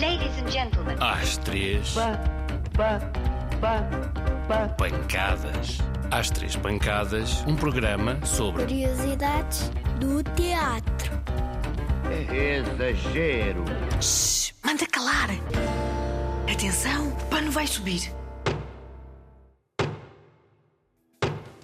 Ladies and gentlemen. Às três. Pa, pa, pa. Pancadas. Às três pancadas, um programa sobre Curiosidades do teatro. Exagero. Shhh, manda calar. Atenção, o pano vai subir.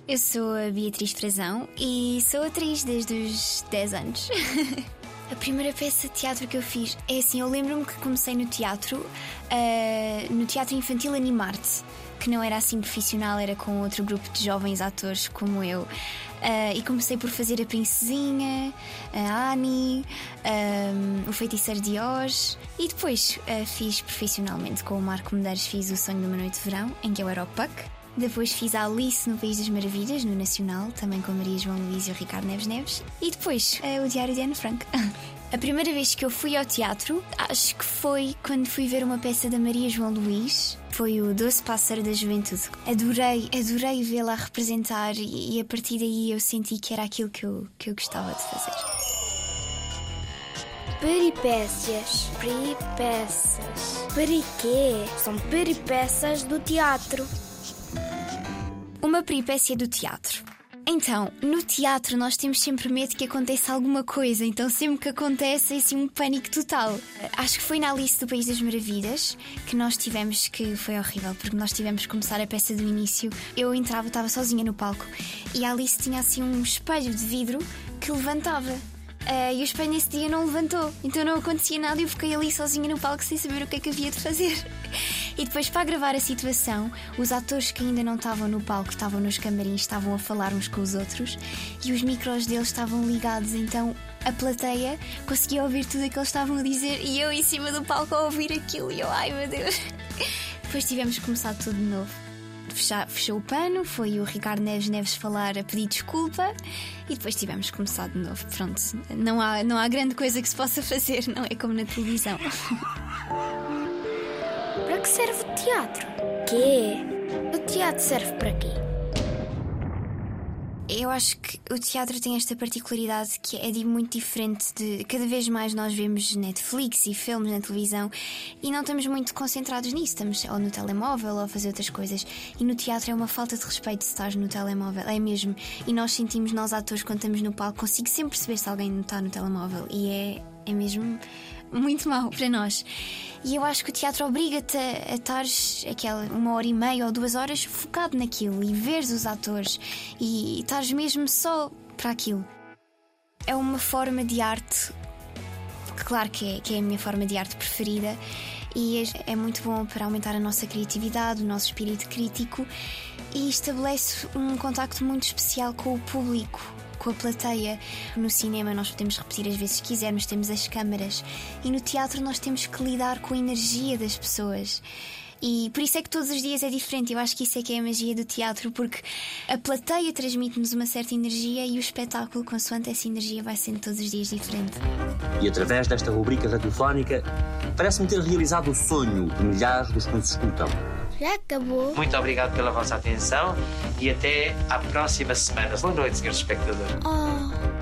Eu sou a Beatriz Frazão e sou atriz desde os 10 anos. a primeira peça de teatro que eu fiz é assim: eu lembro-me que comecei no teatro, ah, no Teatro Infantil Animarte, que não era assim profissional, era com outro grupo de jovens atores como eu. Ah, e comecei por fazer a Princesinha, a Annie, ah, o Feiticeiro de Oz. E depois ah, fiz profissionalmente com o Marco Medeiros, fiz o Sonho de uma Noite de Verão, em que eu era o Puck. Depois fiz a Alice no País das Maravilhas, no Nacional, também com Maria João Luís e o Ricardo Neves Neves. E depois eh, o Diário de Ana Frank. A primeira vez que eu fui ao teatro, acho que foi quando fui ver uma peça da Maria João Luís. Foi o Doce Pássaro da Juventude. Adorei, adorei vê-la representar e, e a partir daí eu senti que era aquilo que eu, que eu gostava de fazer. Peripécias. Peripécias. Periquê? São peripécias do teatro. Uma peripécia do teatro. Então, no teatro nós temos sempre medo que aconteça alguma coisa, então sempre que acontece é assim um pânico total. Acho que foi na Alice do País das Maravilhas que nós tivemos que foi horrível, porque nós tivemos que começar a peça do início. Eu entrava, estava sozinha no palco e a Alice tinha assim um espelho de vidro que levantava. Ah, e o espelho nesse dia não levantou, então não acontecia nada e eu fiquei ali sozinha no palco sem saber o que é que havia de fazer. E depois, para gravar a situação, os atores que ainda não estavam no palco, estavam nos camarins, estavam a falar uns com os outros e os micros deles estavam ligados, então a plateia conseguia ouvir tudo o que eles estavam a dizer e eu em cima do palco a ouvir aquilo e eu, ai meu Deus. Depois tivemos que começar tudo de novo. Fecha- fechou o pano, foi o Ricardo Neves Neves falar a pedir desculpa e depois tivemos que começar de novo. Pronto, não há, não há grande coisa que se possa fazer, não é como na televisão. Que serve o teatro? Quê? O teatro serve para quê? Eu acho que o teatro tem esta particularidade que é de muito diferente de. Cada vez mais nós vemos Netflix e filmes na televisão e não estamos muito concentrados nisso. Estamos ou no telemóvel ou a fazer outras coisas. E no teatro é uma falta de respeito se estás no telemóvel, é mesmo. E nós sentimos, nós atores, quando estamos no palco, consigo sempre perceber se alguém está no telemóvel. E é, é mesmo muito mau para nós. E eu acho que o teatro obriga-te a, estares aquela uma hora e meia ou duas horas focado naquilo e veres os atores e estares mesmo só para aquilo. É uma forma de arte, claro que é, que é a minha forma de arte preferida, e é muito bom para aumentar a nossa criatividade, o nosso espírito crítico e estabelece um contacto muito especial com o público com a plateia. No cinema nós podemos repetir as vezes que quisermos, temos as câmaras. E no teatro nós temos que lidar com a energia das pessoas. E por isso é que todos os dias é diferente. Eu acho que isso é que é a magia do teatro, porque a plateia transmite-nos uma certa energia e o espetáculo, consoante essa energia, vai sendo todos os dias diferente. E através desta rubrica radiofónica, parece-me ter realizado o sonho de milhares dos que nos escutam. Já acabou? Muito obrigado pela vossa atenção e até à próxima semana. Boa noite, senhores espectadores. Oh.